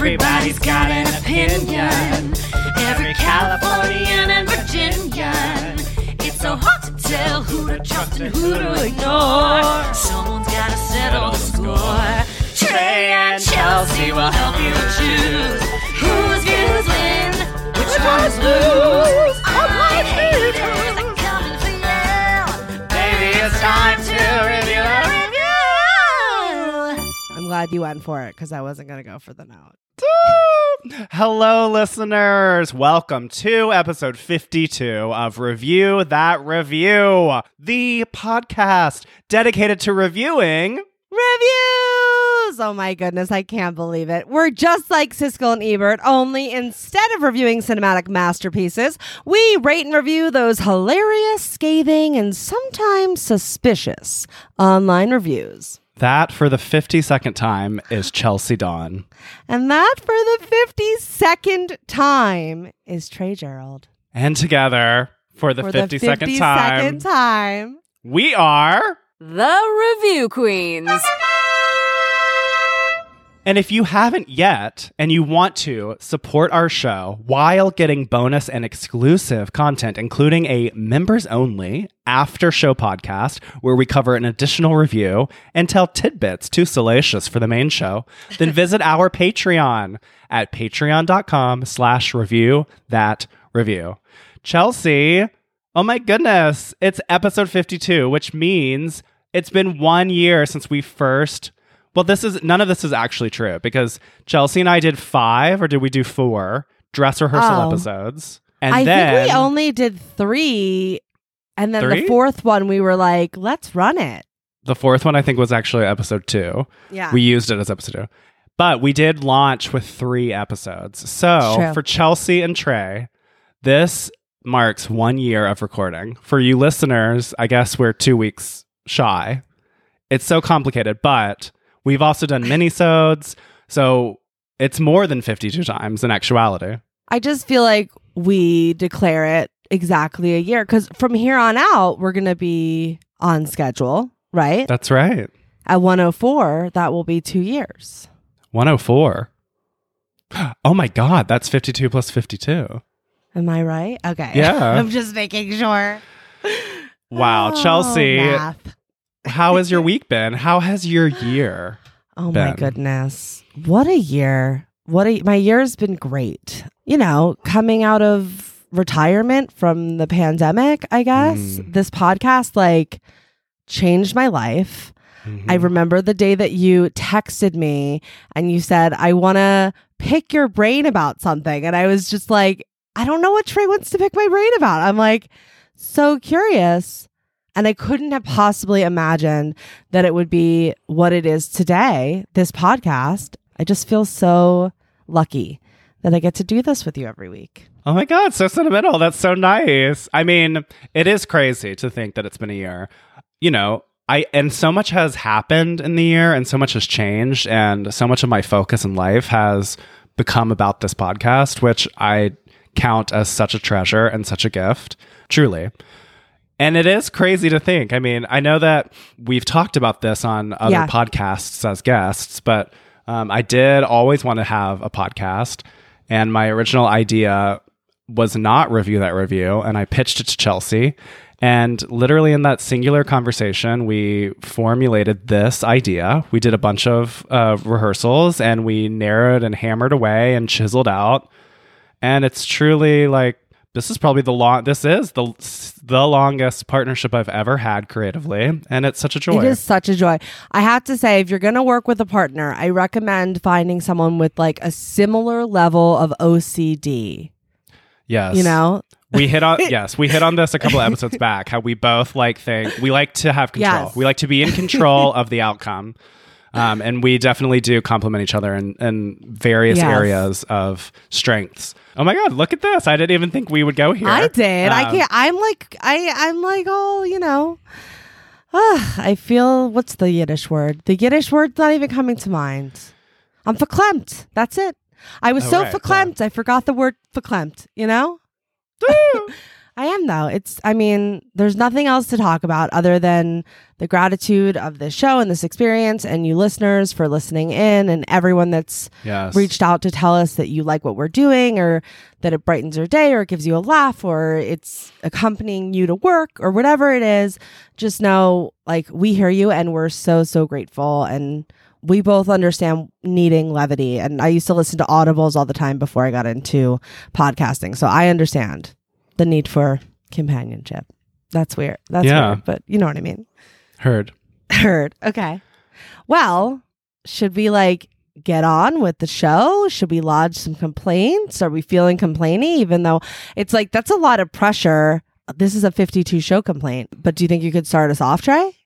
Everybody's got an opinion. Every Californian and Virginian. It's so hard to tell who to trust and who to ignore. Someone's gotta settle the score. Trey and Chelsea will help you choose whose views win, which ones lose. Online haters are coming for you. Baby, it's time to review. I'm glad you went for it because I wasn't going to go for the note. Hello, listeners. Welcome to episode 52 of Review That Review, the podcast dedicated to reviewing. Reviews! Oh my goodness, I can't believe it. We're just like Siskel and Ebert, only instead of reviewing cinematic masterpieces, we rate and review those hilarious, scathing, and sometimes suspicious online reviews. That, for the 52nd time, is Chelsea Dawn. And that for the 52nd time is Trey Gerald. And together, for the For 52nd the 52nd time, time. we are. The Review Queens. And if you haven't yet and you want to support our show while getting bonus and exclusive content, including a members only after show podcast where we cover an additional review and tell tidbits too salacious for the main show, then visit our Patreon at patreon.com slash review that review. Chelsea, oh my goodness, it's episode 52, which means it's been one year since we first well, this is none of this is actually true because Chelsea and I did five, or did we do four dress rehearsal Oh. episodes? And I then think we only did three. And then Three? the fourth one, we were like, let's run it. the fourth one I think was actually episode two. Yeah. We used it as episode two, but we did launch with three episodes. So for Chelsea and Trey, this marks one year of recording. For you listeners, I guess we're two weeks shy. It's so complicated, but we've also done minisodes, so it's more than fifty-two times in actuality. I just feel like we declare it exactly a year because from here on out, we're going to be on schedule, right? That's right. At 104, that will be two years. 104. Oh my God, that's 52 plus 52. Am I right? Okay. Yeah. I'm just making sure. Wow, Oh, Chelsea, math. How has your week been? How has your year? Oh my goodness. What a year. What a my year's been great. You know, coming out of retirement from the pandemic, I guess. Mm. This podcast like changed my life. I Mhm. remember the day that you texted me and you said, I want to pick your brain about something. And I was just like, I don't know what Trey wants to pick my brain about. I'm like, so curious. And I couldn't have possibly imagined that it would be what it is today, this podcast. I just feel so lucky that I get to do this with you every week. Oh my God, so sentimental. That's so nice. I mean, it is crazy to think that it's been a year. You know, I and so much has happened in the year and so much has changed and so much of my focus in life has become about this podcast, which I count as such a treasure and such a gift, truly. And it is crazy to think. I mean, I know that we've talked about this on other Yeah. podcasts as guests, but um, I did always want to have a podcast. And my original idea was not review that review. And I pitched it to Chelsea. And literally in that singular conversation, we formulated this idea. We did a bunch of uh, rehearsals and we narrowed and hammered away and chiseled out. And it's truly like this is probably the long this is the the longest partnership I've ever had creatively, and it's such a joy. It is such a joy. I have to say, if you're going to work with a partner, I recommend finding someone with like a similar level of OCD. yes, You know, we hit on yes we hit on this a couple of episodes back. How we both like think we like to have control. Yes. We like to be in control of the outcome. Um, and we definitely do complement each other in, in various Yes. areas of strengths. Oh my God, look at this. I didn't even think we would go here. I did. I Um, can't. I'm like, I, I'm like, oh, you know, ah, I feel. What's the Yiddish word? The Yiddish word's not even coming to mind. I'm verklempt. That's it. I was Oh, so right, verklempt. I forgot the word verklempt. You know. I am though. It's I mean, there's nothing else to talk about other than the gratitude of this show and this experience and you listeners for listening in and everyone that's Yes. reached out to tell us that you like what we're doing or that it brightens your day or it gives you a laugh or it's accompanying you to work or whatever it is. Just know like we hear you and we're so so grateful and we both understand needing levity and I used to listen to audibles all the time before I got into podcasting. So I understand the need for companionship. That's weird. That's Yeah. weird, but you know what I mean. Heard. Heard. Okay. Well, should we like get on with the show? Should we lodge some complaints? Are we feeling complainy? Even though it's like that's a lot of pressure. This is a 52 show complaint, but do you think you could start us off, Trey?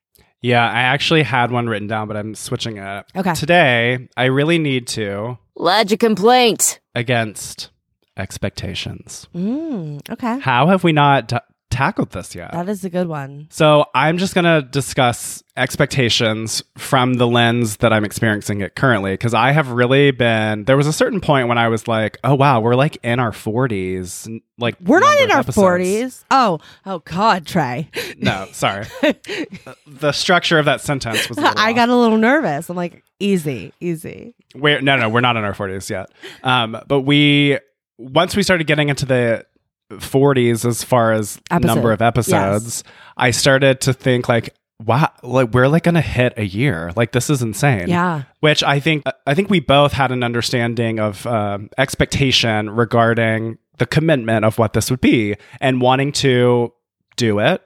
Yeah, I actually had one written down, but I'm switching it. Okay. Today, I really need to Lodge a complaint. against expectations. Mm, okay. How have we not t- tackled this yet? That is a good one. So I'm just going to discuss expectations from the lens that I'm experiencing it currently because I have really been. There was a certain point when I was like, "Oh wow, we're like in our 40s." Like We're not in our episodes. 40s. Oh, oh God, Trey. No, sorry. the structure of that sentence was. I off. got a little nervous. I'm like, easy, easy. We're no, no, we're not in our 40s yet. Um, but we once we started getting into the 40s as far as Episode. number of episodes, I started to think like, wow, like we're like gonna hit a year. Like this is insane. Yeah. Which I think I think we both had an understanding of um, expectation regarding the commitment of what this would be and wanting to do it.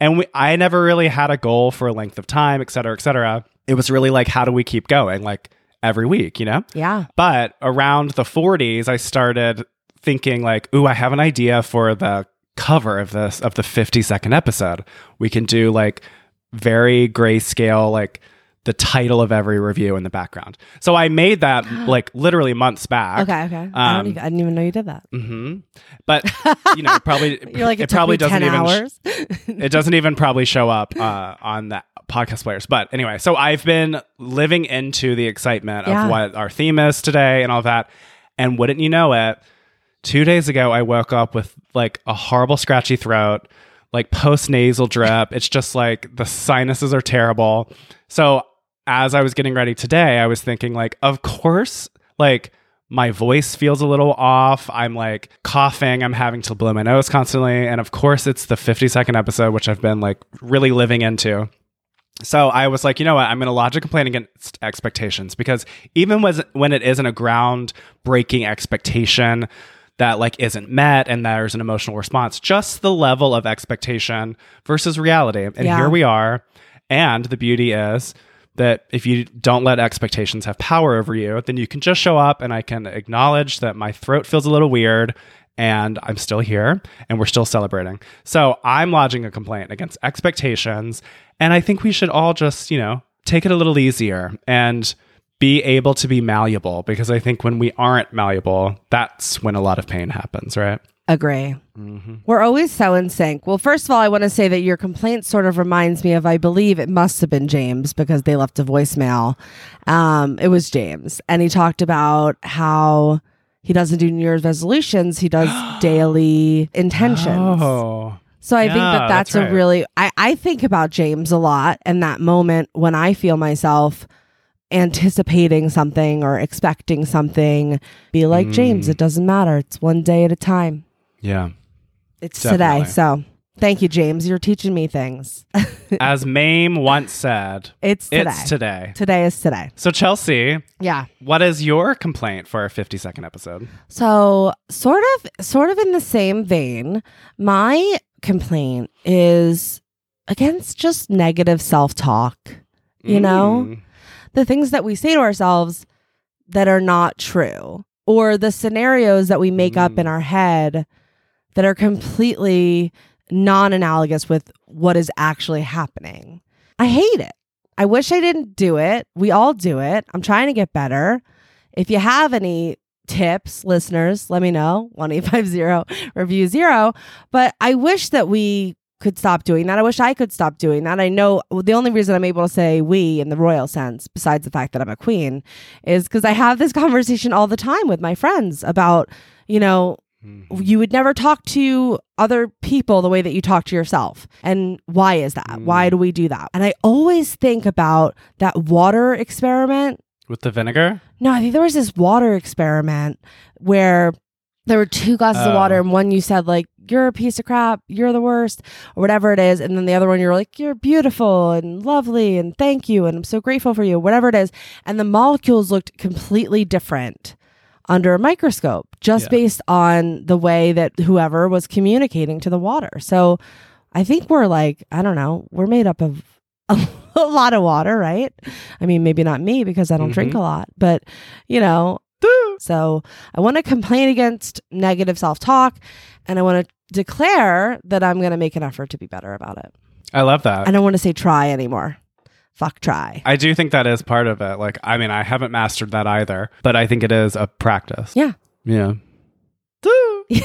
And we, I never really had a goal for a length of time, et cetera, et cetera. It was really like, how do we keep going? Like every week, you know? Yeah. But around the 40s, I started thinking like, ooh, I have an idea for the cover of this of the 50 second episode. We can do like very grayscale, like the title of every review in the background. So I made that like literally months back. Okay. Okay. I, Um, don't even, I didn't even know you did that. Mm-hmm. But you know, probably You're like, it, took probably doesn't 10 even sh- it doesn't even probably show up uh, on that podcast players. But anyway, so I've been living into the excitement Yeah. of what our theme is today and all that. And wouldn't you know it, two days ago I woke up with like a horrible scratchy throat, like post nasal drip. it's just like the sinuses are terrible. So as I was getting ready today, I was thinking like, of course, like my voice feels a little off. I'm like coughing. I'm having to blow my nose constantly. And of course, it's the 50 second episode, which I've been like really living into. So I was like, you know what? I'm going to lodge a complaint against expectations because even when it isn't a groundbreaking expectation that like isn't met and there's an emotional response, just the level of expectation versus reality. And Yeah. here we are. And the beauty is that if you don't let expectations have power over you, then you can just show up and I can acknowledge that my throat feels a little weird and I'm still here and we're still celebrating. So I'm lodging a complaint against expectations. And I think we should all just, you know, take it a little easier and be able to be malleable because I think when we aren't malleable, that's when a lot of pain happens, right? Agree. Mm-hmm. We're always so in sync. Well, first of all, I want to say that your complaint sort of reminds me of, I believe it must have been James because they left a voicemail. Um, it was James. And he talked about how he doesn't do New Year's resolutions, he does daily intentions. Oh. So I think that that's, that's right. a really I, I think about James a lot and that moment when I feel myself anticipating something or expecting something. Be like Mm. James, it doesn't matter. It's one day at a time. Yeah. It's Definitely. today. So thank you, James. You're teaching me things. As Mame once said, it's today. it's today. Today is today. So, Chelsea, Yeah. what is your complaint for our 50 second episode? So sort of sort of in the same vein, my complaint is against just negative self-talk. You know? Mm. the things that we say to ourselves that are not true or the scenarios that we make up in Mm. our head that are completely non-analogous with what is actually happening. I hate it. I wish I didn't do it. We all do it. I'm trying to get better. If you have any tips, listeners, let me know. 1850 review zero. But I wish that we could stop doing that. I wish I could stop doing that. I know the only reason I'm able to say we in the royal sense, besides the fact that I'm a queen, is because I have this conversation all the time with my friends about, you know, Mhm. you would never talk to other people the way that you talk to yourself. And why is that? Mm. Why do we do that? And I always think about that water experiment. With the vinegar? No, I think there was this water experiment where there were two glasses of Oh. water, and one you said, like, you're a piece of crap, you're the worst, or whatever it is. And then the other one, you're like, you're beautiful and lovely, and thank you, and I'm so grateful for you, whatever it is. And the molecules looked completely different under a microscope just Yeah. based on the way that whoever was communicating to the water. So I think we're like, I don't know, we're made up of a, lot of water, right? I mean, maybe not me because I don't drink Mhm. a lot, but you know, so I want to complain against negative self talk and I want to declare that I'm going to make an effort to be better about it. I love that. I don't want to say try anymore. Fuck try. I do think that is part of it. Like, I mean, I haven't mastered that either, but I think it is a practice. Yeah. Yeah.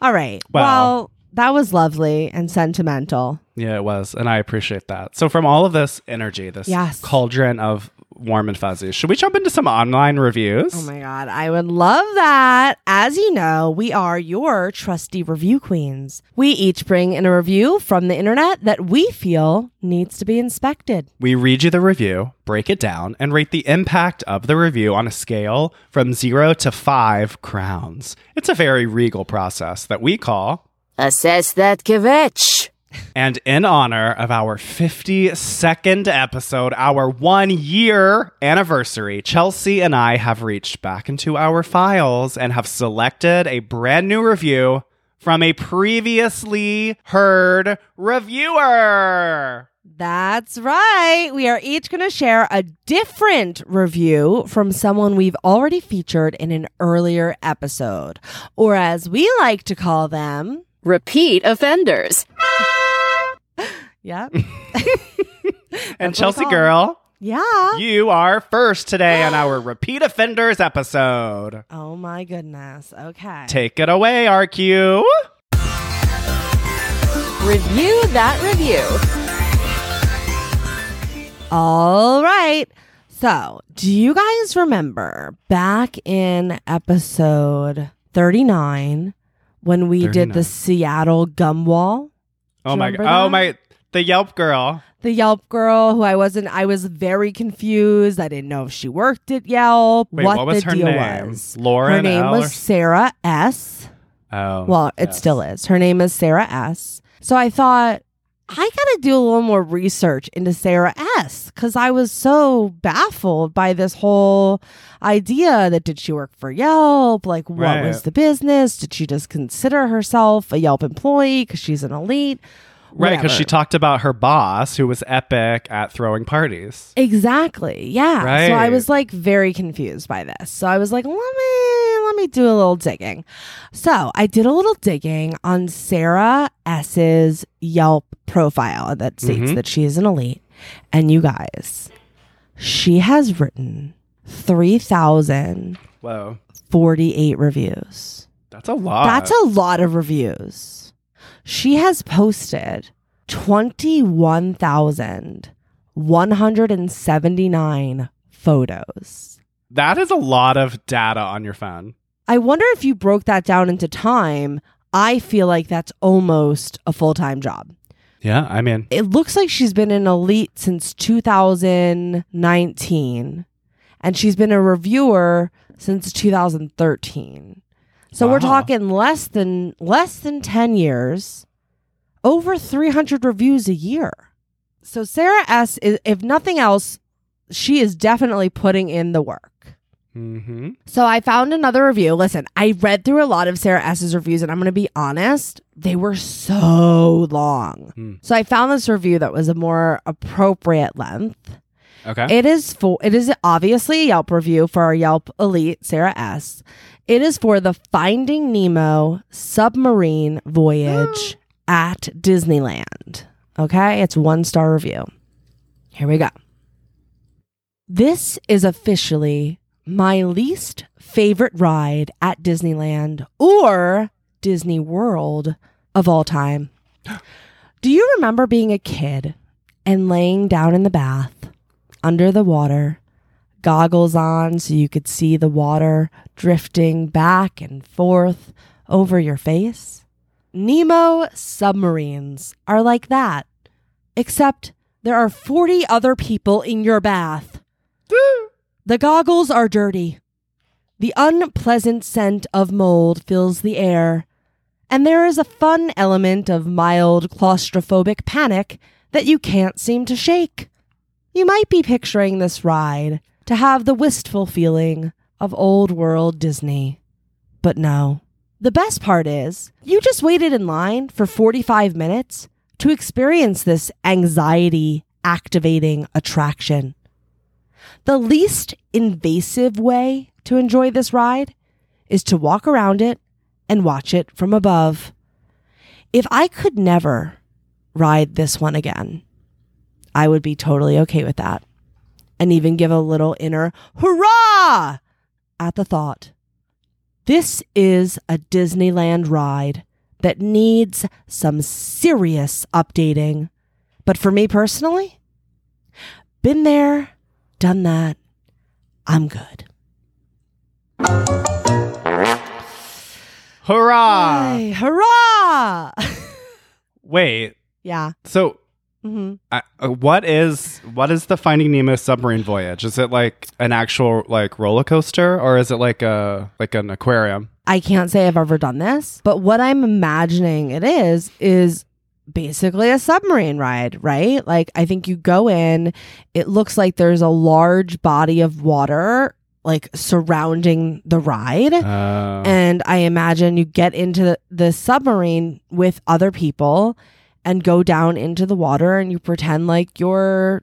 All right. Well- well, that was lovely and sentimental. Yeah, it was. And I appreciate that. So, from all of this energy, this Yes. cauldron of warm and fuzzy, should we jump into some online reviews? Oh my God. I would love that. As you know, we are your trusty review queens. We each bring in a review from the internet that we feel needs to be inspected. We read you the review, break it down, and rate the impact of the review on a scale from zero to five crowns. It's a very regal process that we call. Assess that kvetch. And in honor of our 52nd episode, our one year anniversary, Chelsea and I have reached back into our files and have selected a brand new review from a previously heard reviewer. That's right. We are each going to share a different review from someone we've already featured in an earlier episode, or as we like to call them. Repeat offenders. Yeah. And Chelsea Girl, Yeah. you are first today on our Repeat Offenders episode. Oh my goodness. Okay. Take it away, RQ. Review that review. All right. So, do you guys remember back in episode 39 when we did the Seattle gum wall? Oh, oh my god. Oh my the Yelp girl. the Yelp girl who I wasn't I was very confused. I didn't know if she worked at Yelp, Wait, what, what was the her deal name? was. Lauren her name L. or- was Sarah S. Oh. Well, it still is. Her name is Sarah S. So I thought I got to do a little more research into Sarah S cuz I was so baffled by this whole idea that did she work for Yelp? Like what Right. was the business? Did she just consider herself a Yelp employee cuz she's an elite? Right, because she talked about her boss who was epic at throwing parties. Exactly. Yeah. Right. So I was like very confused by this. So I was like, let me let me do a little digging. So I did a little digging on Sarah S's Yelp profile that states Mhm. that she is an elite. And you guys, she has written 3,048 Whoa. reviews. That's a lot. That's a lot of reviews. She has posted 21,179 photos. that is a lot of data on your phone. I wonder if you broke that down into time. I feel like that's almost a full time job. Yeah, I mean, It looks like she's been an elite since 2019, and she's been a reviewer since 2013. So we're talking less than less than 10 years, over 300 reviews a year. So Sarah S is if nothing else, she is definitely putting in the work. hmm So I found another review. Listen, I read through a lot of Sarah S's reviews, and I'm going to be honest, they were so long. Hmm. So I found this review that was a more appropriate length. okay. It is for it is obviously a Yelp review for our Yelp elite Sarah S. It is for the Finding Nemo submarine voyage at Disneyland. Okay, it's one star review. Here we go. This is officially my least favorite ride at Disneyland or Disney World of all time. Do you remember being a kid and laying down in the bath under the water, goggles on so you could see the water drifting back and forth over your face? Nemo submarines are like that, except there are 40 other people in your bath. the goggles are dirty. The unpleasant scent of mold fills the air, and there is a fun element of mild claustrophobic panic that you can't seem to shake. You might be picturing this ride to have the wistful feeling of old world Disney. But no. The best part is, you just waited in line for 45 minutes to experience this anxiety activating attraction. The least invasive way to enjoy this ride is to walk around it and watch it from above. If I could never ride this one again, I would be totally okay with that and even give a little inner hurrah at the thought. This is a Disneyland ride that needs some serious updating. But for me personally, been there, done that. I'm good. Hurrah! Hey, hurrah! Wait. yeah. So, hmm uh, uh, what is what is the Finding Nemo submarine voyage? Is it like an actual like roller coaster, or is it like a like an aquarium? I can't say I've ever done this, but what I'm imagining it is is basically a submarine ride, right? Like I think you go in, it looks like there's a large body of water like surrounding the ride. Uh, And I imagine you get into the, the submarine with other people and go down into the water and you pretend like you're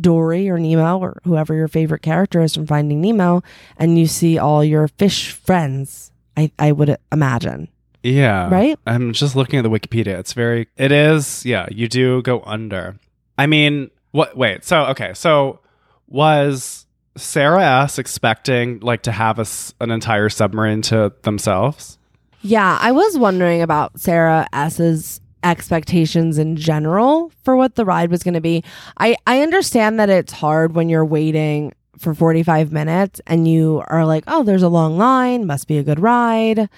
Dory or Nemo or whoever your favorite character is from Finding Nemo and you see all your fish friends. I, I would imagine. yeah. Right? I'm just looking at the Wikipedia. It's very. It is. Yeah. You do go under. I mean, what? Wait. So okay. So was Sarah S expecting like to have a an entire submarine to themselves? Yeah, I was wondering about Sarah S's expectations in general for what the ride was going to be. I I understand that it's hard when you're waiting for 45 minutes and you are like, "Oh, there's a long line, must be a good ride."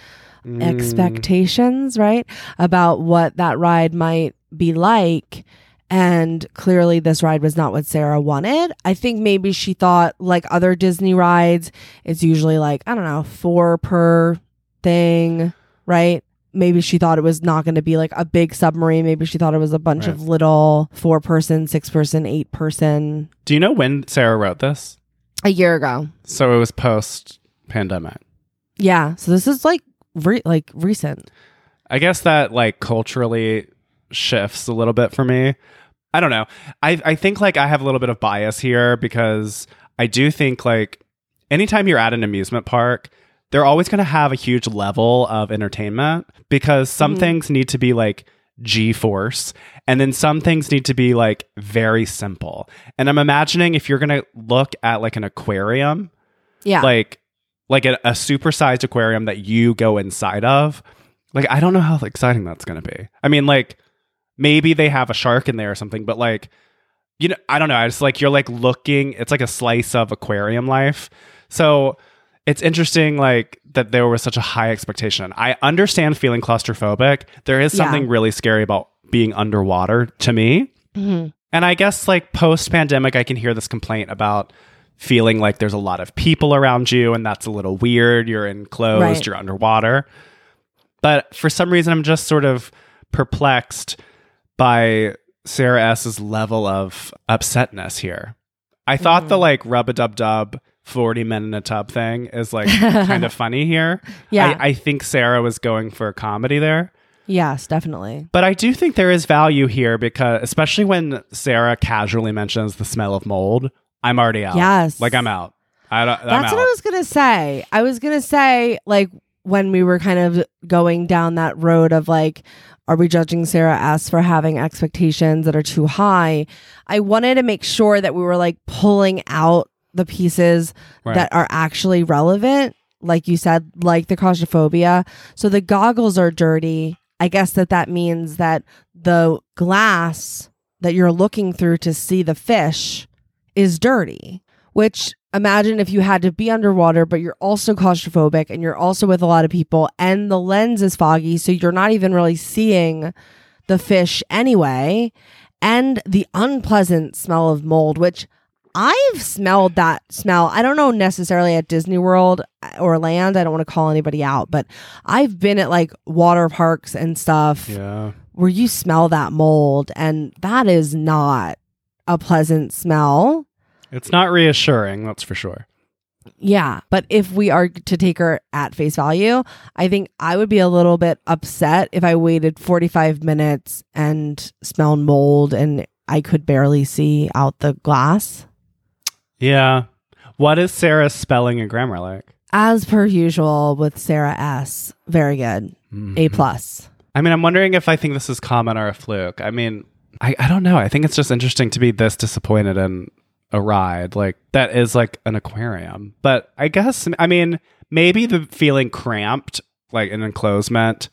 Mm, Expectations, right? About what that ride might be like. And clearly, this ride was not what Sarah wanted. I think maybe she thought, like other Disney rides, it's usually like, I don't know, four per thing, right? Maybe she thought it was not going to be like a big submarine. Maybe she thought it was a bunch Right. of little four person, six person, eight person Do you know when Sarah wrote this? a year ago. So it was post pandemic. Yeah. So this is like, re- like recent. I guess that like culturally shifts a little bit for me. I don't know. I I think like I have a little bit of bias here because I do think like anytime you're at an amusement park, they're always going to have a huge level of entertainment because some Mhm. things need to be like G force and then some things need to be like very simple. And I'm imagining if you're going to look at like an aquarium, Yeah. like like a, a supersized aquarium that you go inside of like i don't know how exciting that's going to be i mean like maybe they have a shark in there or something but like you know i don't know it's like you're like looking it's like a slice of aquarium life so it's interesting like that there was such a high expectation i understand feeling claustrophobic there is Yeah. something really scary about being underwater to me Mhm. and I guess like post pandemic, I can hear this complaint about feeling like there's a lot of people around you and that's a little weird. You're enclosed, Right. you're underwater. But for some reason, I'm just sort of perplexed by Sarah S's level of upsetness here. I thought the like rub a dub dub 40 men in a tub thing is like kind of funny here. Yeah. I, I think Sarah was going for comedy there. Yes, definitely. But I do think there is value here because, especially when Sarah casually mentions the smell of mold, I'm already out. Yes. like I'm out. I don't. I'm That's out. what I was gonna say. I was gonna say like when we were kind of going down that road of like, are we judging Sarah S for having expectations that are too high? I wanted to make sure that we were like pulling out the pieces Right. that are actually relevant. Like you said, like the claustrophobia. So the goggles are dirty. I guess that that means that the glass that you're looking through to see the fish is dirty, which imagine if you had to be underwater, but you're also claustrophobic and you're also with a lot of people, and the lens is foggy, so you're not even really seeing the fish anyway, and the unpleasant smell of mold, which I've smelled that smell. I don't know necessarily at Disney World or land. I don't want to call anybody out, but I've been at like water parks and stuff Yeah. where you smell that mold, and that is not a pleasant smell. It's not reassuring, that's for sure. Yeah. But if we are to take her at face value, I think I would be a little bit upset if I waited 45 minutes and smelled mold and I could barely see out the glass. Yeah. What is Sarah's spelling and grammar like? As per usual with Sarah S. Very good. A plus. I mean, I'm wondering if I think this is common or a fluke. I mean, I, I don't know. I think it's just interesting to be this disappointed in a ride like that is like an aquarium. But I guess, I mean, maybe the feeling cramped, like an enclosement.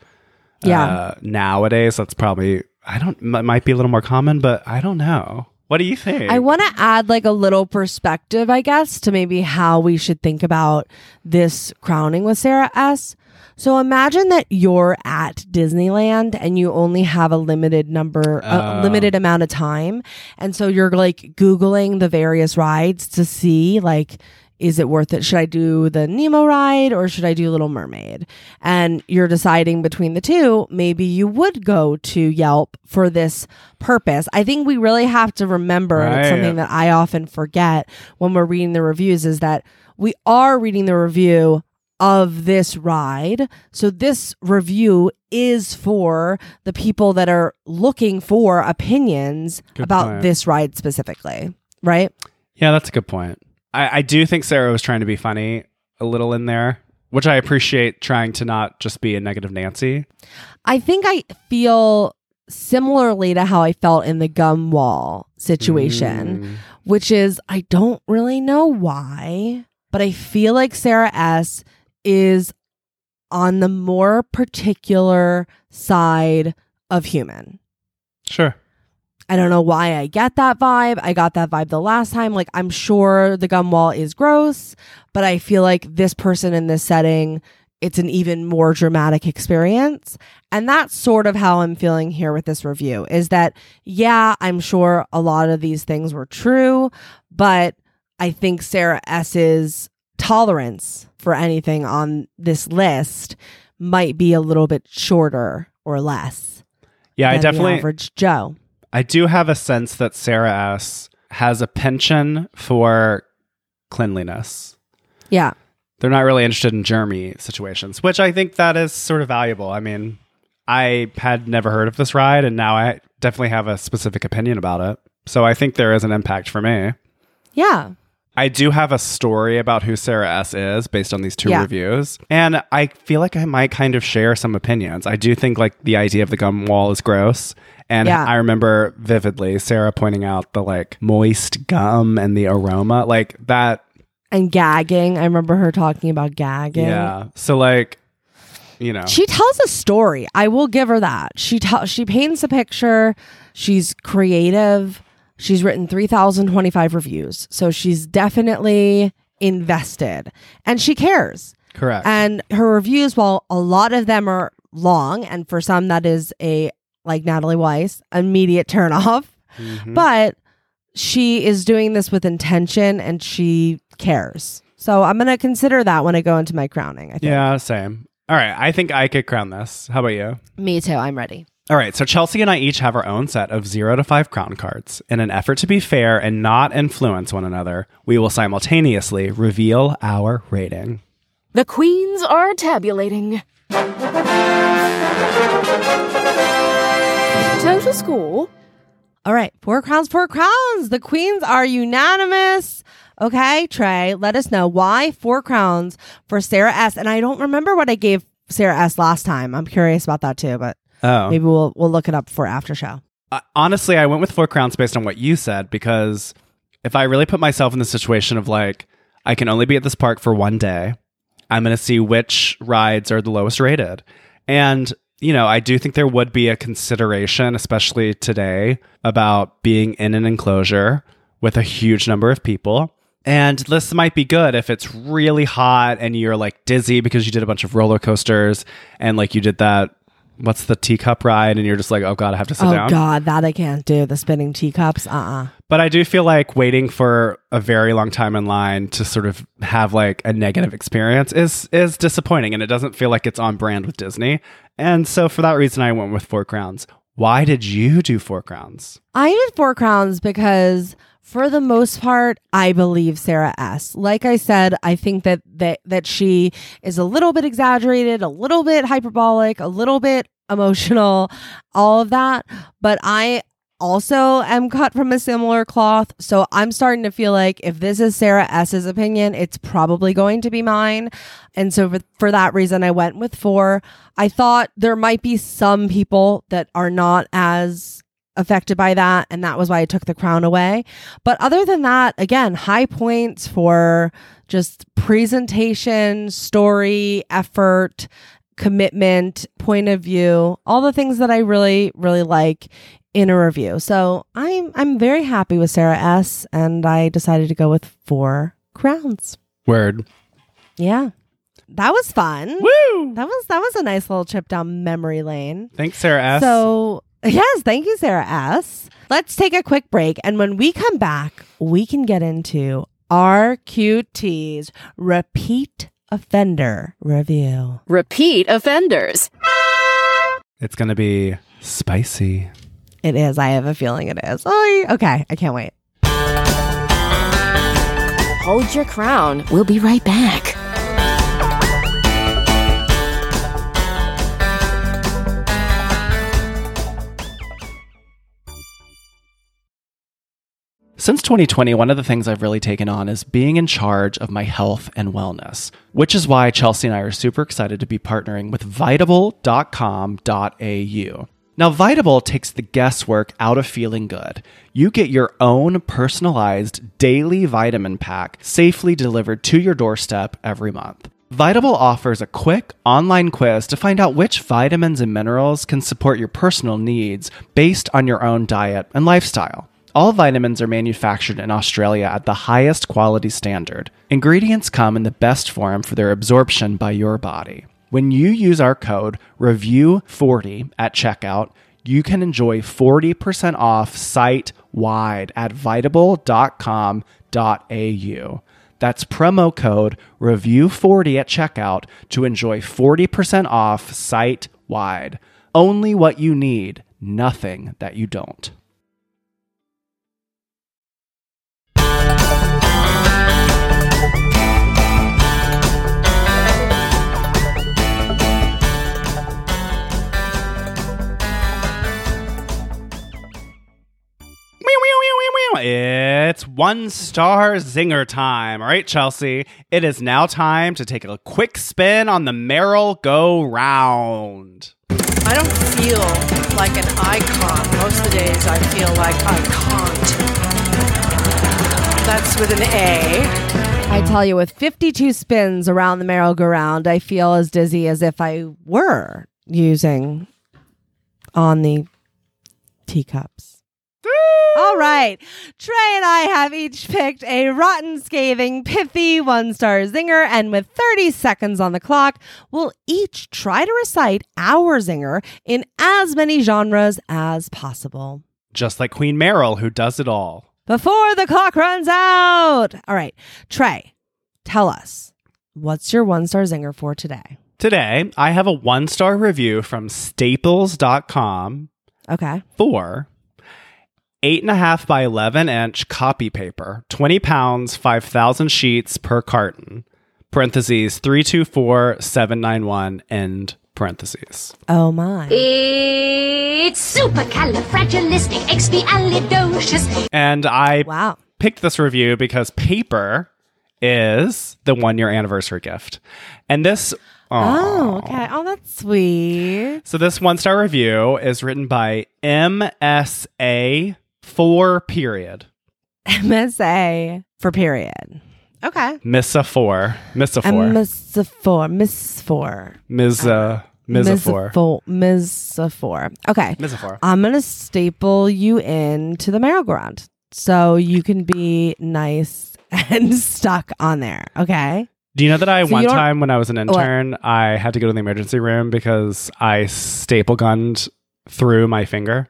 Yeah. Uh, nowadays, that's probably, I don't, m- might be a little more common, but I don't know. What do you think? I want to add like a little perspective, I guess, to maybe how we should think about this crowning with Sarah S. So imagine that you're at Disneyland and you only have a limited number, a Oh. limited amount of time. And so you're like Googling the various rides to see like, is it worth it? Should I do the Nemo ride or should I do Little Mermaid? And you're deciding between the two. Maybe you would go to Yelp for this purpose. I think we really have to remember, it's Right. something that I often forget when we're reading the reviews, is that we are reading the review of this ride. So this review is for the people that are looking for opinions Good about point. this ride specifically, right? Yeah, that's a good point. I, I do think Sarah was trying to be funny a little in there, which I appreciate trying to not just be a negative Nancy. I think I feel similarly to how I felt in the gum wall situation, Mm. which is I don't really know why, but I feel like Sarah S is on the more particular side of human. Sure. I don't know why I get that vibe. I got that vibe the last time. Like, I'm sure the gum wall is gross, but I feel like this person in this setting, it's an even more dramatic experience. And that's sort of how I'm feeling here with this review is that, yeah, I'm sure a lot of these things were true, but I think Sarah S's tolerance for anything on this list might be a little bit shorter or less. Yeah, I definitely average Joe. I do have a sense that Sarah S has a penchant for cleanliness. Yeah. They're not really interested in germy situations, which I think that is sort of valuable. I mean, I had never heard of this ride and now I definitely have a specific opinion about it. So I think there is an impact for me. Yeah. I do have a story about who Sarah S is based on these two Yeah. reviews. And I feel like I might kind of share some opinions. I do think like the idea of the gum wall is gross. And Yeah. I remember vividly Sarah pointing out the like moist gum and the aroma. Like that And gagging. I remember her talking about gagging. yeah. So like you know. She tells a story. I will give her that. She tell she paints a picture. She's creative. She's written 3025 reviews. So she's definitely invested and she cares. correct. And her reviews, while a lot of them are long, and for some that is a like Natalie Weiss, immediate turn off. Mhm. But she is doing this with intention and she cares. So I'm gonna consider that when I go into my crowning. I think. yeah, same. All right, I think I could crown this. How about you? Me too. I'm ready. All right, so Chelsea and I each have our own set of zero to five crown cards. In an effort to be fair and not influence one another, we will simultaneously reveal our rating. The queens are tabulating. Total score All right, four crowns, four crowns. The queens are unanimous. Okay, Trey, let us know why four crowns for Sarah S. And I don't remember what I gave Sarah S. last time. I'm curious about that too, but Oh. maybe we'll we'll look it up for after show. Uh, honestly, I went with four crowns based on what you said because if I really put myself in the situation of like, I can only be at this park for one day, I'm going to see which rides are the lowest rated. And, you know, I do think there would be a consideration, especially today, about being in an enclosure with a huge number of people. And this might be good if it's really hot and you're like dizzy because you did a bunch of roller coasters and like you did that. What's the teacup ride? And you're just like, oh God, I have to sit down. oh down. God, that I can't do. The spinning teacups. Uh uh But I do feel like waiting for a very long time in line to sort of have like a negative experience is is disappointing and it doesn't feel like it's on brand with Disney. And so for that reason I went with Four Crowns. Why did you do Four Crowns? I did Four Crowns because, for the most part, I believe Sarah S. Like I said, I think that that that she is a little bit exaggerated, a little bit hyperbolic, a little bit emotional, all of that. But I also am cut from a similar cloth, so I'm starting to feel like if this is Sarah S.'s opinion, it's probably going to be mine. And so for, for that reason, I went with four. I thought there might be some people that are not as affected by that and that was why I took the crown away. But other than that, again, high points for just presentation, story, effort, commitment, point of view, all the things that I really really like in a review. So, I'm I'm very happy with Sarah S and I decided to go with 4 crowns. Word. Yeah. That was fun. Woo! That was that was a nice little trip down memory lane. Thanks, Sarah S. So, yes, thank you, Sarah S. Let's take a quick break. And when we come back, we can get into RQT's repeat offender review. Repeat offenders. it's gonna be spicy. It is. I have a feeling it is. Oh, okay. I can't wait. Hold your crown. We'll be right back. Since 2020, one of the things I've really taken on is being in charge of my health and wellness, which is why Chelsea and I are super excited to be partnering with Vitable.com.au. Now, Vitable takes the guesswork out of feeling good. You get your own personalized daily vitamin pack safely delivered to your doorstep every month. Vitable offers a quick online quiz to find out which vitamins and minerals can support your personal needs based on your own diet and lifestyle. All vitamins are manufactured in Australia at the highest quality standard. Ingredients come in the best form for their absorption by your body. When you use our code REVIEW40 at checkout, you can enjoy 40% off site wide at vitable.com.au. That's promo code REVIEW40 at checkout to enjoy 40% off site wide. Only what you need, nothing that you don't. It's one star zinger time. All right, Chelsea. It is now time to take a quick spin on the Meryl Go Round. I don't feel like an icon. Most of the days I feel like I can't. That's with an A. I tell you, with 52 spins around the merry-go-round, I feel as dizzy as if I were using on the teacups. All right. Trey and I have each picked a rotten, scathing, pithy one star zinger, and with 30 seconds on the clock, we'll each try to recite our zinger in as many genres as possible Just like Queen Meryl, who does it all. before the clock runs out. All right. Trey, tell us what's your one star zinger for today? Today, I have a one star review from staples.com Okay. for eight and a half by 11 inch copy paper, 20 pounds, 5,000 sheets per carton, parentheses 324791, end parentheses. Oh my. It's supercalifragilisticexpialidocious. And I Wow. picked this review because paper is the one year anniversary gift. And this. Oh, okay. Oh, that's sweet. So this one star review is written by MSA four period. MSA for period. Okay. Missa four. Missa four. Miss four. Miss four. Missa. Missa four. four. Miss four. Okay. Four. I'm going to staple you in to the merry-go-round so you can be nice and stuck on there. Okay. Do you know that I So one time when I was an intern, I had to go to the emergency room because I staple gunned through my finger.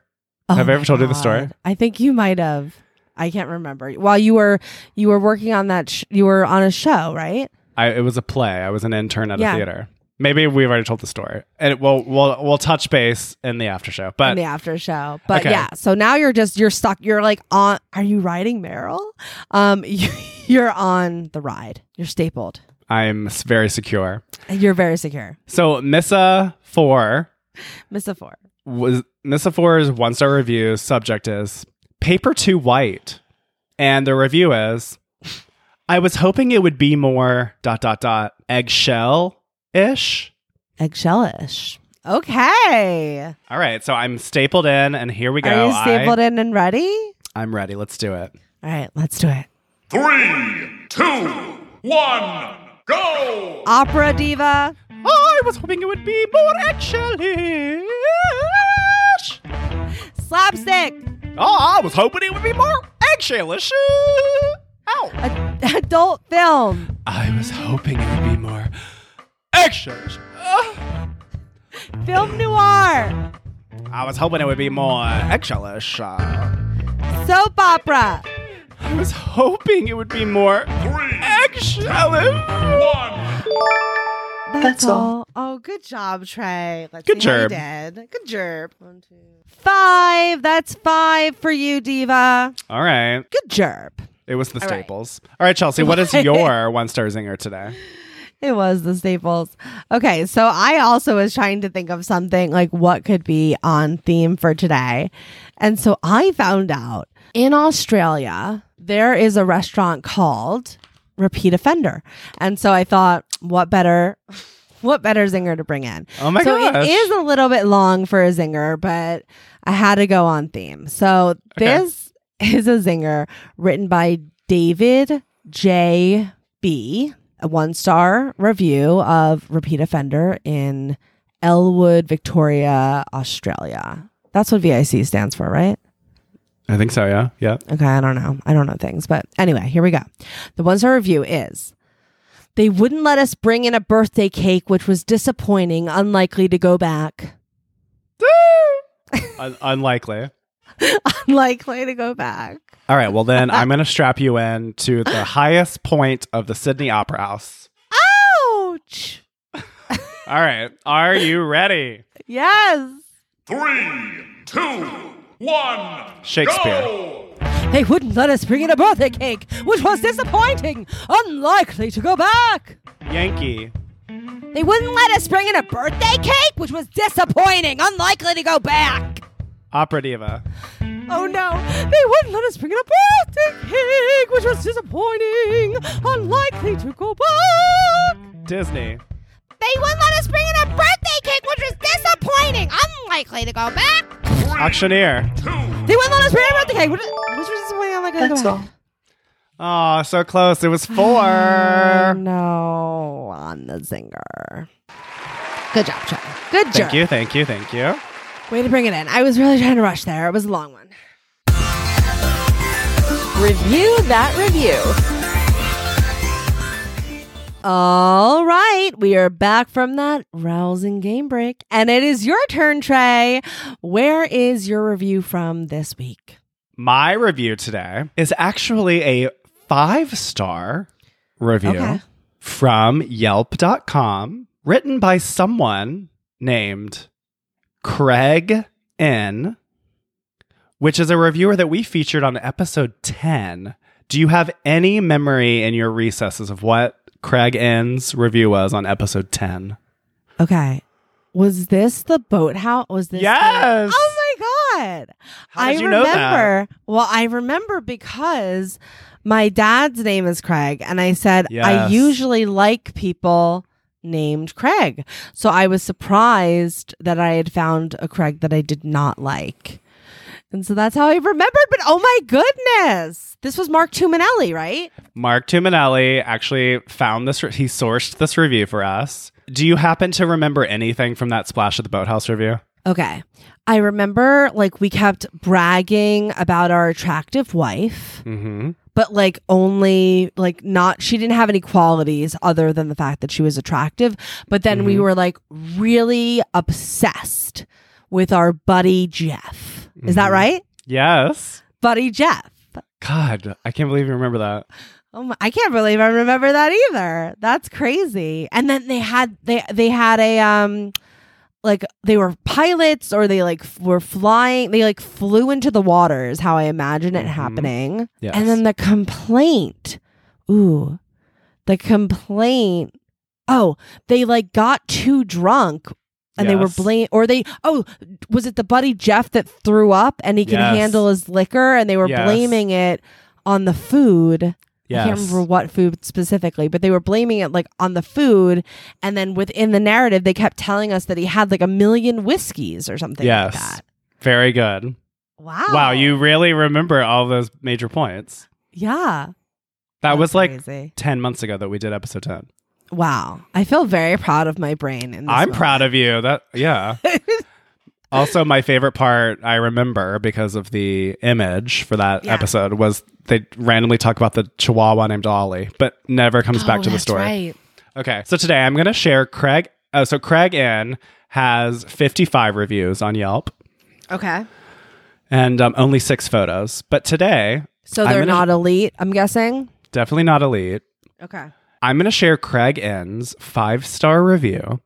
Have I Oh ever my told you the story? I think you might have. I can't remember. While you were you were working on that, sh- you were on a show, right? I, it was a play. I was an intern at Yeah. a theater. Maybe we've already told the story, and we'll we'll we'll touch base in the after show. But in the after show. But Okay. yeah, so now you're just you're stuck. You're like on. Are you riding Meryl? Um, you, you're on the ride. You're stapled. I'm very secure. You're very secure. So Missa Four Miss a four. was Missa Four's one star review. Subject is paper too white, and the review is I was hoping it would be more dot dot dot eggshell ish. Eggshellish. Okay. All right, so I'm stapled in, and here we go. Are you stapled I, in and ready? I'm ready. Let's do it. All right, let's do it. Three, two, one, go! Opera diva. I was hoping it would be more eggshellish. Slapstick. Oh, I was hoping it would be more eggshellish. Ow. A- adult film. I was hoping it would be more eggshellish. Film noir. I was hoping it would be more eggshellish. Uh, Soap opera. I was hoping it would be more Three, eggshellish. one. That's, all. Oh, good job, Trey. Let's Good see how you job. did. Good job. One, two, five. That's five for you, Diva. All right. Good job. It was the All right. staples. All right, Chelsea, what is your one star zinger today? It was the staples. Okay, so I also was trying to think of something like what could be on theme for today. And so I found out in Australia, there is a restaurant called Repeat Offender. And so I thought, what better what better zinger to bring in? Oh my god. so gosh. it is a little bit long for a zinger, but I had to go on theme. So Okay. this is a zinger written by David J. B. A one star review of Repeat Offender in Elwood, Victoria, Australia. That's what VIC stands for, right? I think so, yeah. Yeah. Okay, I don't know. I don't know things. But anyway, here we go. The one star review is They wouldn't let us bring in a birthday cake, which was disappointing, unlikely to go back. Un- unlikely. unlikely to go back. All right, well, then I'm going to strap you in to the highest point of the Sydney Opera House. Ouch. All right, are you ready? Yes. Three, two, one, Shakespeare. go! They wouldn't let us bring in a birthday cake, which was disappointing, unlikely to go back. Yankee. They wouldn't let us bring in a birthday cake, which was disappointing, unlikely to go back. Opera Diva. Oh no, they wouldn't let us bring in a birthday cake, which was disappointing, unlikely to go back. Disney. They wouldn't let us bring in a birthday cake, which was disappointing, unlikely to go back. Auctioneer. They wouldn't let us bring in a birthday cake, which which was disappointing, unlikely to go back. Oh, so close. It was four. No, on the zinger. Good job, Trey. Good job. Thank you, thank you, thank you. Way to bring it in. I was really trying to rush there. It was a long one. Review that review. All right, we are back from that rousing game break, and it is your turn, Trey. Where is your review from this week? My review today is actually a five star review Okay. from Yelp.com, written by someone named Craig N, which is a reviewer that we featured on episode 10. Do you have any memory in your recesses of what Craig N's review was on episode 10? Okay, was this the boathouse? Was this? the- Yes! oh my god! How I did you know that? remember. Well, I remember because my dad's name is Craig, and I said I usually like people named Craig. So I was surprised that I had found a Craig that I did not like. And so that's how I remembered. But oh my goodness, this was Mark Tuminelli, right? Mark Tuminelli actually found this, he sourced this review for us. Do you happen to remember anything from that Splash at the Boathouse review? Okay. I remember like we kept bragging about our attractive wife, Mm-hmm. But like only like not she didn't have any qualities other than the fact that she was attractive. But then we Mhm. were like really obsessed with our buddy Jeff. Is that Mhm. right? Yes. Buddy Jeff. God, I can't believe you remember that. Oh my, I can't believe I remember that either. That's crazy. And then they had they they had a um like they were pilots or they like f- were flying they like flew into the water is how I imagine it Mhm. happening. Yes. And then the complaint. Ooh. The complaint. Oh, they like got too drunk and they were Yes. blame or they oh was it the buddy Jeff that threw up and he can Yes. handle his liquor and they were Yes. blaming it on the food. Yes. I can't remember what food specifically, but they were blaming it like on the food. And then within the narrative, they kept telling us that he had like a million whiskeys or something Yes. like that. Very good. Wow. Wow, you really remember all those major points. Yeah. That was like crazy. 10 months ago that we did episode 10. Wow. I feel very proud of my brain. In this I'm proud of you. That yeah. also my favorite part I remember because of the image for that Yeah. episode was they randomly talk about the chihuahua named Ollie, but never comes back to the story. Oh, Right. Okay. So today I'm going to share Craig uh, so Craig N has 55 reviews on Yelp Okay. and um, only 6 photos. But today, So they're not elite, I'm guessing. definitely not elite. Okay. I'm going to share Craig N's five star review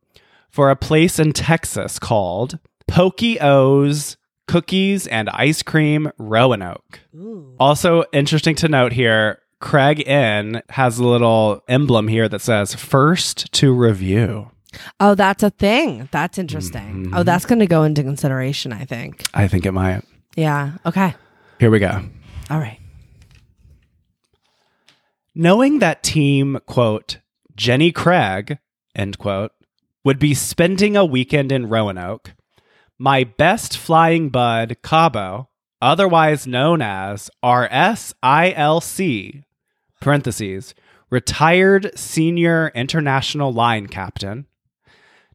for a place in Texas called Pokey O's Cookies and Ice Cream Roanoke. Ooh. Also, interesting to note here, Craig N has a little emblem here that says first to review. Oh, that's a thing. That's interesting. Mm-hmm. Oh, that's going to go into consideration, I think. I think it might. Yeah. Okay. Here we go. All right. Knowing that team, quote, Jenny Craig, end quote, would be spending a weekend in Roanoke, my best flying bud, Cabo, otherwise known as RSILC, parentheses, retired senior international line captain,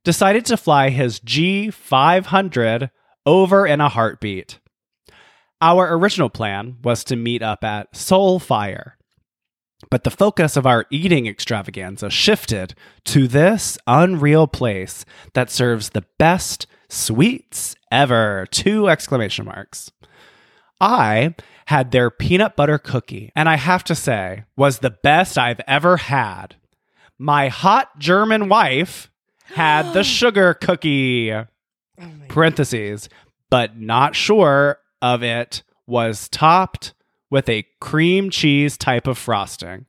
decided to fly his G500 over in a heartbeat. Our original plan was to meet up at Soulfire, but the focus of our eating extravaganza shifted to this unreal place that serves the best sweets ever. Two exclamation marks. I had their peanut butter cookie, and I have to say, was the best I've ever had. My hot German wife had the sugar cookie. Oh Parentheses, but not sure of it was topped with a cream cheese type of frosting.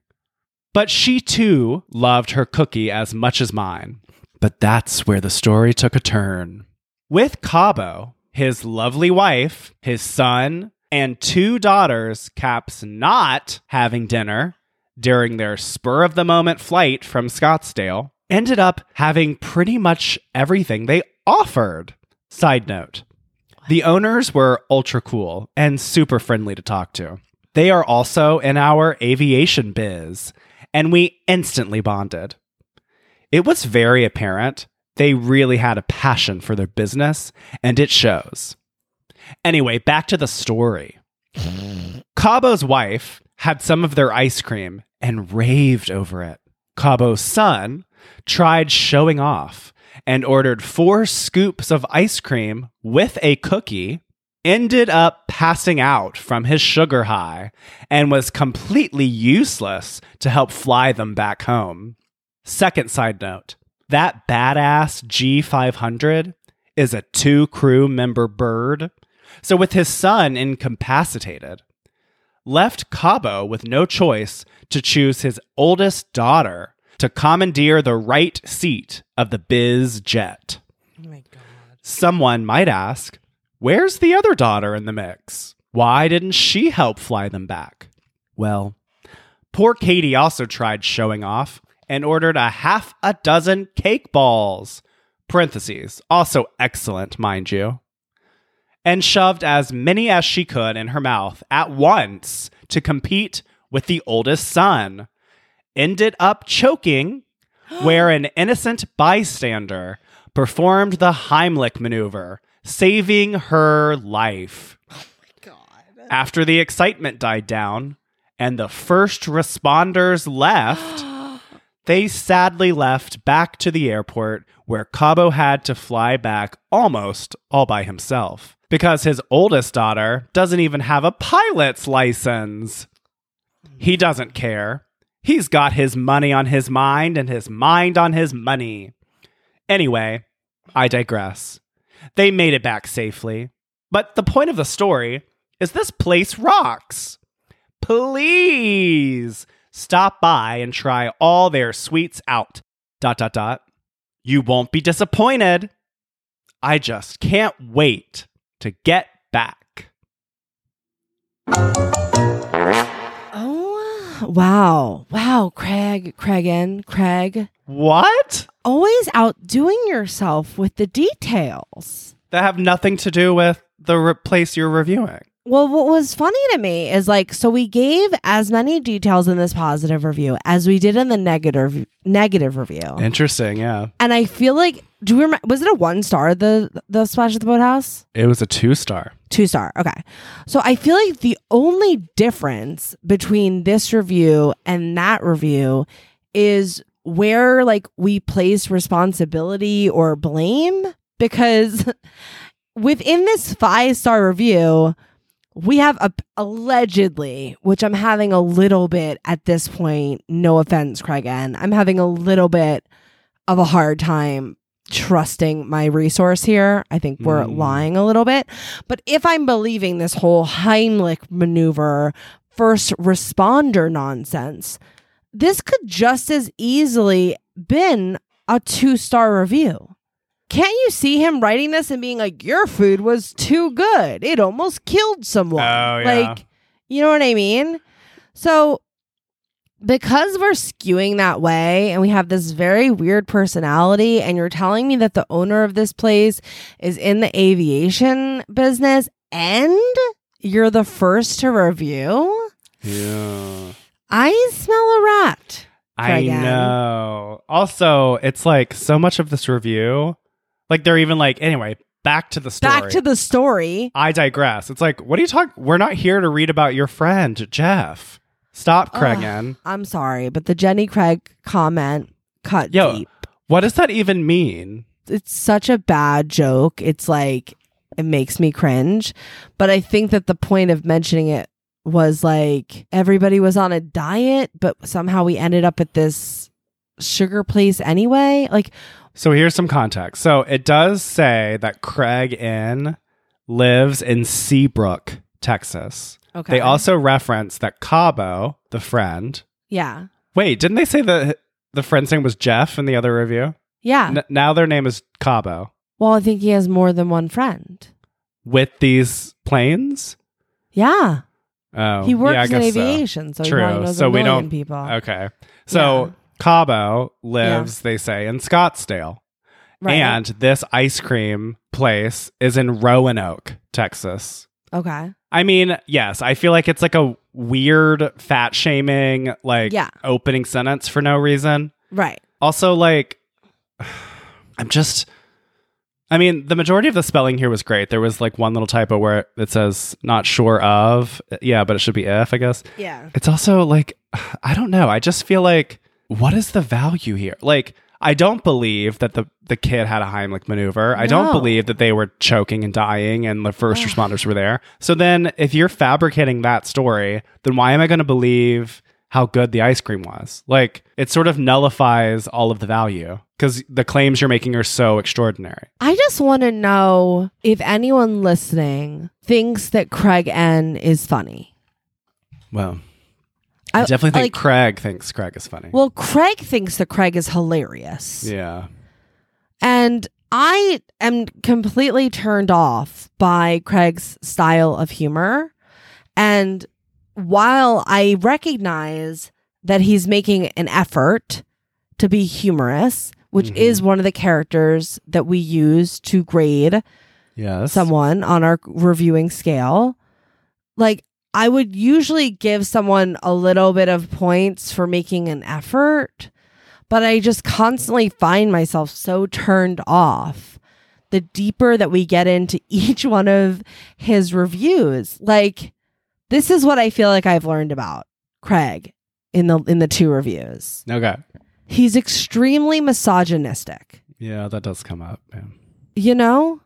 But she too loved her cookie as much as mine. But that's where the story took a turn. With Cabo, his lovely wife, his son, and two daughters, Caps not having dinner during their spur of the moment flight from Scottsdale, ended up having pretty much everything they offered. Side note the owners were ultra cool and super friendly to talk to. They are also in our aviation biz, and we instantly bonded. It was very apparent they really had a passion for their business, and it shows. Anyway, back to the story. Cabo's wife had some of their ice cream and raved over it. Cabo's son tried showing off and ordered four scoops of ice cream with a cookie, ended up passing out from his sugar high, and was completely useless to help fly them back home. Second side note that badass G500 is a two crew member bird. So, with his son incapacitated, left Cabo with no choice to choose his oldest daughter to commandeer the right seat of the biz jet. Oh my God. Someone might ask, where's the other daughter in the mix? Why didn't she help fly them back? Well, poor Katie also tried showing off and ordered a half a dozen cake balls. Parentheses, also excellent, mind you. And shoved as many as she could in her mouth at once to compete with the oldest son. Ended up choking where an innocent bystander performed the Heimlich maneuver, saving her life. Oh After the excitement died down and the first responders left, they sadly left back to the airport where Cabo had to fly back almost all by himself because his oldest daughter doesn't even have a pilot's license. He doesn't care. He's got his money on his mind and his mind on his money. Anyway, I digress. They made it back safely. But the point of the story is this place rocks. Please stop by and try all their sweets out. Dot dot dot. You won't be disappointed. I just can't wait to get back. Oh, wow. Wow, Craig, Craigan, Craig. What? Always outdoing yourself with the details. That have nothing to do with the re- place you're reviewing. Well, what was funny to me is like, so we gave as many details in this positive review as we did in the negative negative review, Interesting, yeah. and I feel like, do we remember? Was it a one star the the splash at the boathouse? It was a two star. Two star. Okay. So I feel like the only difference between this review and that review is where like we place responsibility or blame because within this five star review we have a, allegedly which i'm having a little bit at this point no offense craig and i'm having a little bit of a hard time trusting my resource here. I think we're Mm. lying a little bit. But if i'm believing this whole heimlich maneuver first responder nonsense this could just as easily been a two star review can't you see him writing this and being like, your food was too good? It almost killed someone. Oh, yeah. Like, you know what I mean? So, because we're skewing that way and we have this very weird personality, and you're telling me that the owner of this place is in the aviation business and you're the first to review, Yeah. I smell a rat. I know. Also, it's like so much of this review, like they're even like, anyway, back to the story. Back to the story. I digress. It's like, what are you talking? We're not here to read about your friend, Jeff. Stop, Craigan. I'm sorry, but the Jenny Craig comment cut Yo, deep. what does that even mean? It's such a bad joke. It's like it makes me cringe. But I think that the point of mentioning it was like everybody was on a diet, but somehow we ended up at this sugar place anyway. Like, So here's some context. So it does say that Craig N lives in Seabrook, Texas. okay. They also reference that Cabo, the friend. yeah. Wait, didn't they say that the friend's name was Jeff in the other review? Yeah. N- now their name is Cabo well, I think he has more than one friend. with these planes. Yeah. Oh, he works yeah, in so. aviation, so, he True. probably knows So a we don't- people. Okay, so Yeah. Cabo lives, they say, in Scottsdale, Right. and this ice cream place is in Roanoke, Texas. okay. I mean, yes, I feel like it's like a weird fat shaming, like Yeah. opening sentence for no reason. Right. Also, like, I'm just. I mean, the majority of the spelling here was great. There was like one little typo where it says "not sure of." Yeah, but it should be "if," I guess. Yeah. It's also like, I don't know. I just feel like, what is the value here? Like, I don't believe that the the kid had a Heimlich maneuver. I don't believe that they were choking and dying and the first responders were there. So then, if you're fabricating that story, then why am I going to believe how good the ice cream was? Like, it sort of nullifies all of the value because the claims you're making are so extraordinary. I just want to know if anyone listening thinks that Craig N is funny. Well, I, I- definitely think like- Craig thinks Craig is funny. Well, Craig thinks that Craig is hilarious. yeah. And I am completely turned off by Craig's style of humor. And while I recognize that he's making an effort to be humorous, which Mhm. is one of the characters that we use to grade Yes. someone on our reviewing scale, like I would usually give someone a little bit of points for making an effort, but I just constantly find myself so turned off the deeper that we get into each one of his reviews. Like, this is what I feel like I've learned about Craig in the in the two reviews. Okay. He's extremely misogynistic. Yeah, that does come up. Yeah, You know,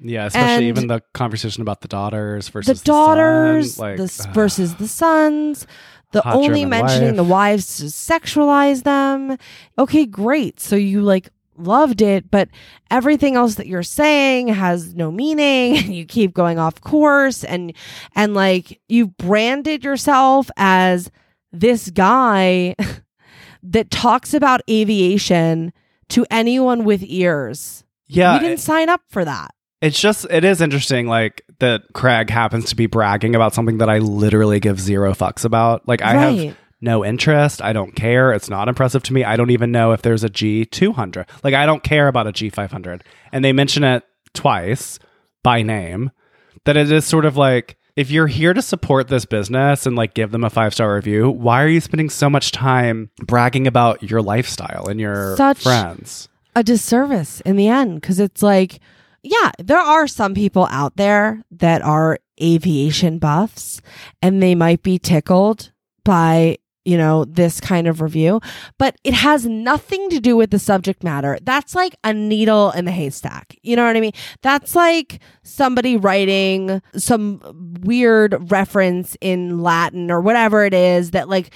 yeah especially And- even the conversation about the daughters versus the daughters son, like, the ugh. versus the sons the only German mentioning wife. the wives to sexualize them okay great so you like loved it but everything else that you're saying has no meaning and you keep going off course and and like you've branded yourself as this guy that talks about aviation to anyone with ears yeah. you didn't eh sign up for that It's just it is interesting, like that Craig happens to be bragging about something that I literally give zero fucks about. Like I have no interest. I don't care. It's not impressive to me. I don't even know if there's a G two hundred. Like I don't care about a G five hundred. And they mention it twice by name. That it is sort of like if you're here to support this business and like give them a five star review, why are you spending so much time bragging about your lifestyle and your Such- friends? a disservice in the end because it's like, yeah, there are some people out there that are aviation buffs and they might be tickled by, you know, this kind of review, but it has nothing to do with the subject matter. That's like a needle in the haystack. You know what I mean? That's like somebody writing some weird reference in Latin or whatever it is that like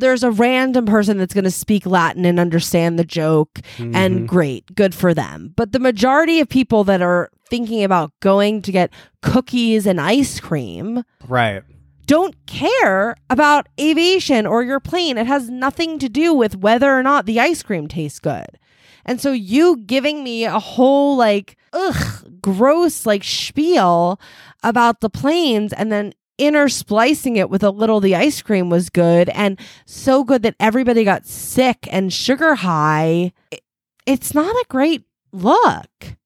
there's a random person that's going to speak Latin and understand the joke Mm-hmm. and great, good for them. But the majority of people that are thinking about going to get cookies and ice cream Right. don't care about aviation or your plane. It has nothing to do with whether or not the ice cream tastes good. And so you giving me a whole like ugh gross like spiel about the planes and then intersplicing it with a little the ice cream was good and so good that everybody got sick and sugar high. it- It's not a great look.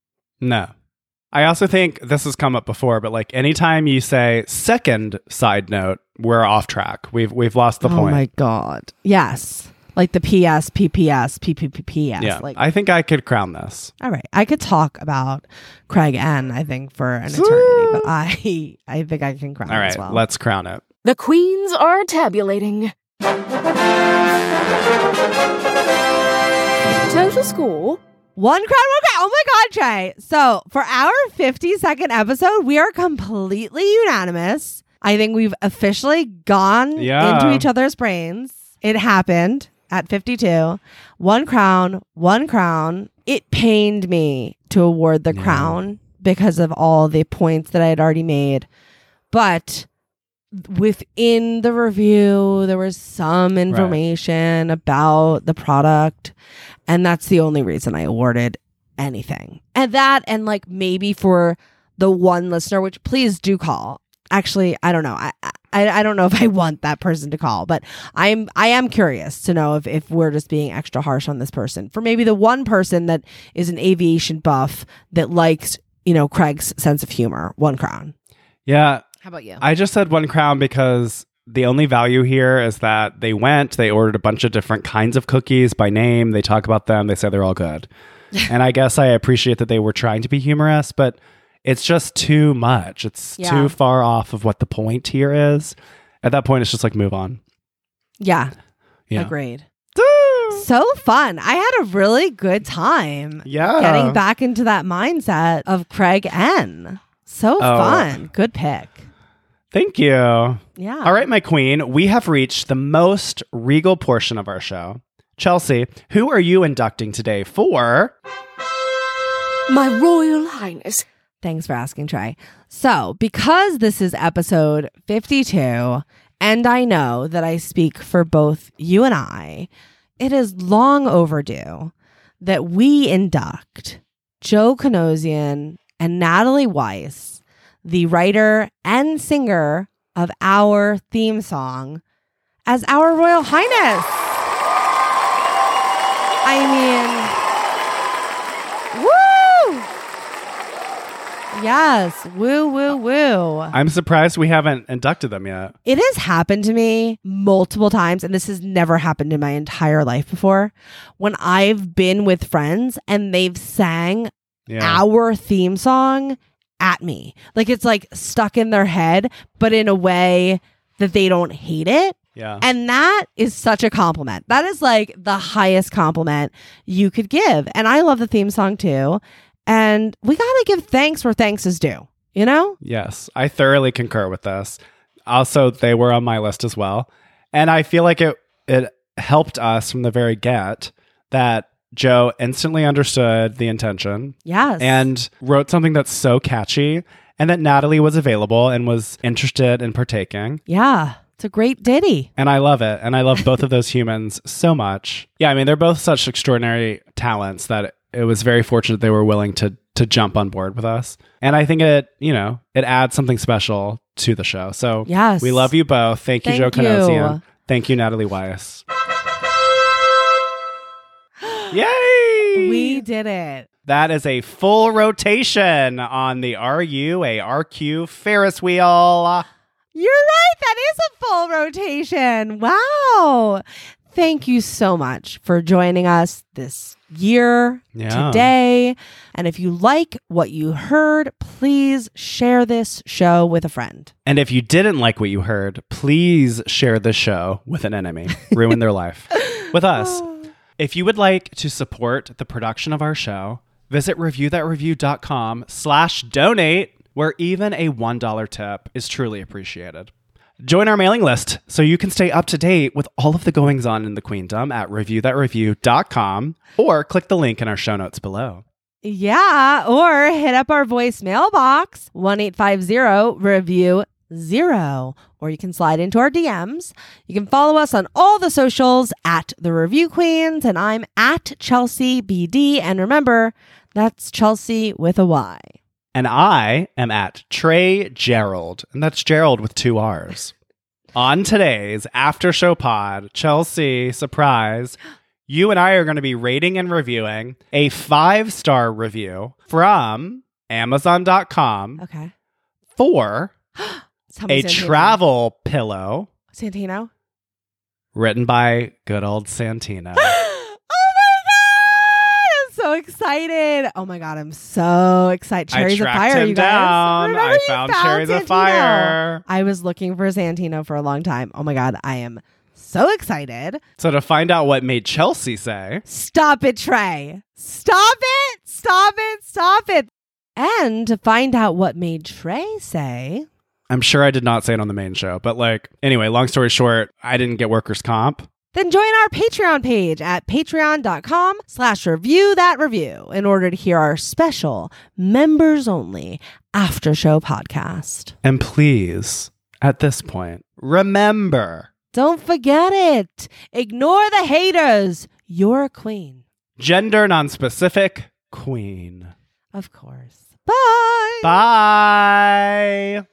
No. I also think this has come up before, but like anytime you say second side note, we're off track. We've we've lost the oh point. Oh my god. Yes. Like the PS, PPS, PPPPS. yeah. Like I think I could crown this. All right. I could talk about Craig N, I think, for an eternity, but I I think I can crown All right, as well. let's crown it. The queens are tabulating. Total score One crown, one crown. Oh my God, Trey. So for our 50 second episode, we are completely unanimous. I think we've officially gone Yeah. into each other's brains. It happened at 52. One crown, one crown. It pained me to award the Yeah. crown because of all the points that I had already made. But within the review, there was some information about the product. And that's the only reason I awarded anything. And that, and like maybe for the one listener, which please do call. Actually, I don't know. I, I I don't know if I want that person to call, but I'm I am curious to know if if we're just being extra harsh on this person. For maybe the one person that is an aviation buff that likes, you know, Craig's sense of humor. One crown. Yeah, How about you? I just said one crown because the only value here is that they went, they ordered a bunch of different kinds of cookies by name. They talk about them, they say they're all good. and I guess I appreciate that they were trying to be humorous, but it's just too much. It's Yeah. too far off of what the point here is. At that point, it's just like move on. yeah, Yeah. agreed. So fun. I had a really good time. Yeah. getting back into that mindset of Craig N. So Oh. fun. Good pick. Thank you. Yeah. All right, my queen, we have reached the most regal portion of our show. Chelsea, who are you inducting today for? My Royal Highness. Thanks for asking, Trey. So, because this is episode 52, and I know that I speak for both you and I, it is long overdue that we induct Joe Kinosian and Natalie Weiss, the writer and singer of our theme song, as our Royal Highness. I mean, woo! Yes, woo, woo, woo. I'm surprised we haven't inducted them yet. It has happened to me multiple times, and this has never happened in my entire life before. When I've been with friends and they've sang Yeah. our theme song at me. Like it's like stuck in their head, but in a way that they don't hate it. Yeah. And that is such a compliment. That is like the highest compliment you could give. And I love the theme song too. And we got to give thanks where thanks is due, you know? Yes, I thoroughly concur with this. Also, they were on my list as well. And I feel like it it helped us from the very get that Joe instantly understood the intention Yes. and wrote something that's so catchy and that Natalie was available and was interested in partaking. yeah, it's a great ditty. And I love it. And I love both of those humans so much. Yeah, I mean, they're both such extraordinary talents that it, was very fortunate they were willing to to jump on board with us. And I think it, you know, it adds something special to the show. So Yes. we love you both. Thank you, Thank Joe you. Kinosian. Thank you, Natalie Weiss. Yay! We did it. That is a full rotation on the RU a RQ Ferris wheel. You're right. That is a full rotation. Wow. Thank you so much for joining us this year, Yeah. today. And if you like what you heard, please share this show with a friend. And if you didn't like what you heard, please share this show with an enemy. Ruin their life with us. Oh. If you would like to support the production of our show, visit reviewthatreview.com slash donate, where even a $1 tip is truly appreciated. Join our mailing list so you can stay up to date with all of the goings on in the queendom at reviewthatreview.com or click the link in our show notes below. Yeah, or hit up our voicemail box, 1850 review zero, or you can slide into our DMs. You can follow us on all the socials at the Review Queens, and I'm at Chelsea BD. And remember, that's Chelsea with a Y. And I am at Trey Gerrald, and that's Gerrald with two R's. On today's after show pod, Chelsea, surprise, you and I are going to be rating and reviewing a five star review from Amazon.com Okay. for a Santino. travel pillow Santino. written by good old Santino. excited. Oh my god, I'm so excited. Cherries a fire, you guys. down. Remember I found cherries of Santino? fire. I was looking for Santino for a long time. Oh my god, I am so excited. So to find out what made Chelsea say, Stop it, Trey. Stop it. Stop it. Stop it. And to find out what made Trey say, I'm sure I did not say it on the main show, but like, anyway, long story short, I didn't get workers' comp. Then join our Patreon page at patreon.com slash review that review in order to hear our special members only after show podcast. And please, at this point, remember Don't forget it. Ignore the haters. You're a queen. gender non-specific queen. Of course. Bye. Bye.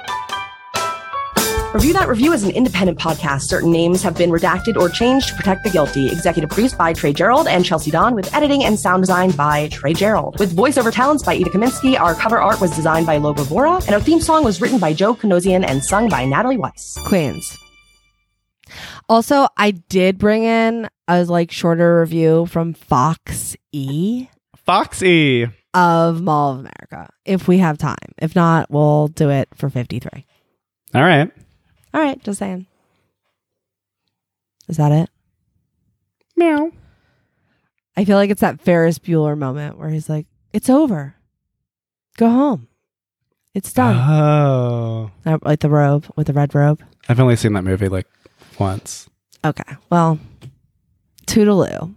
Review That Review is an independent podcast. Certain names have been redacted or changed to protect the guilty. Executive produced by Trey Gerrald and Chelsea Don, with editing and sound design by Trey Gerrald. With voiceover talents by Ida Kaminsky, our cover art was designed by Logo Vora, and our theme song was written by Joe Kinosian and sung by Natalie Weiss. Queens. Also, I did bring in a like shorter review from Fox E Foxy. of Mall of America if we have time. If not, we'll do it for 53. All right. All right, just saying. Is that it? Meow. I feel like it's that Ferris Bueller moment where he's like, "It's over. Go home. It's done." Oh. Uh, like the robe with the red robe. I've only seen that movie like once. Okay. Well, toodaloo.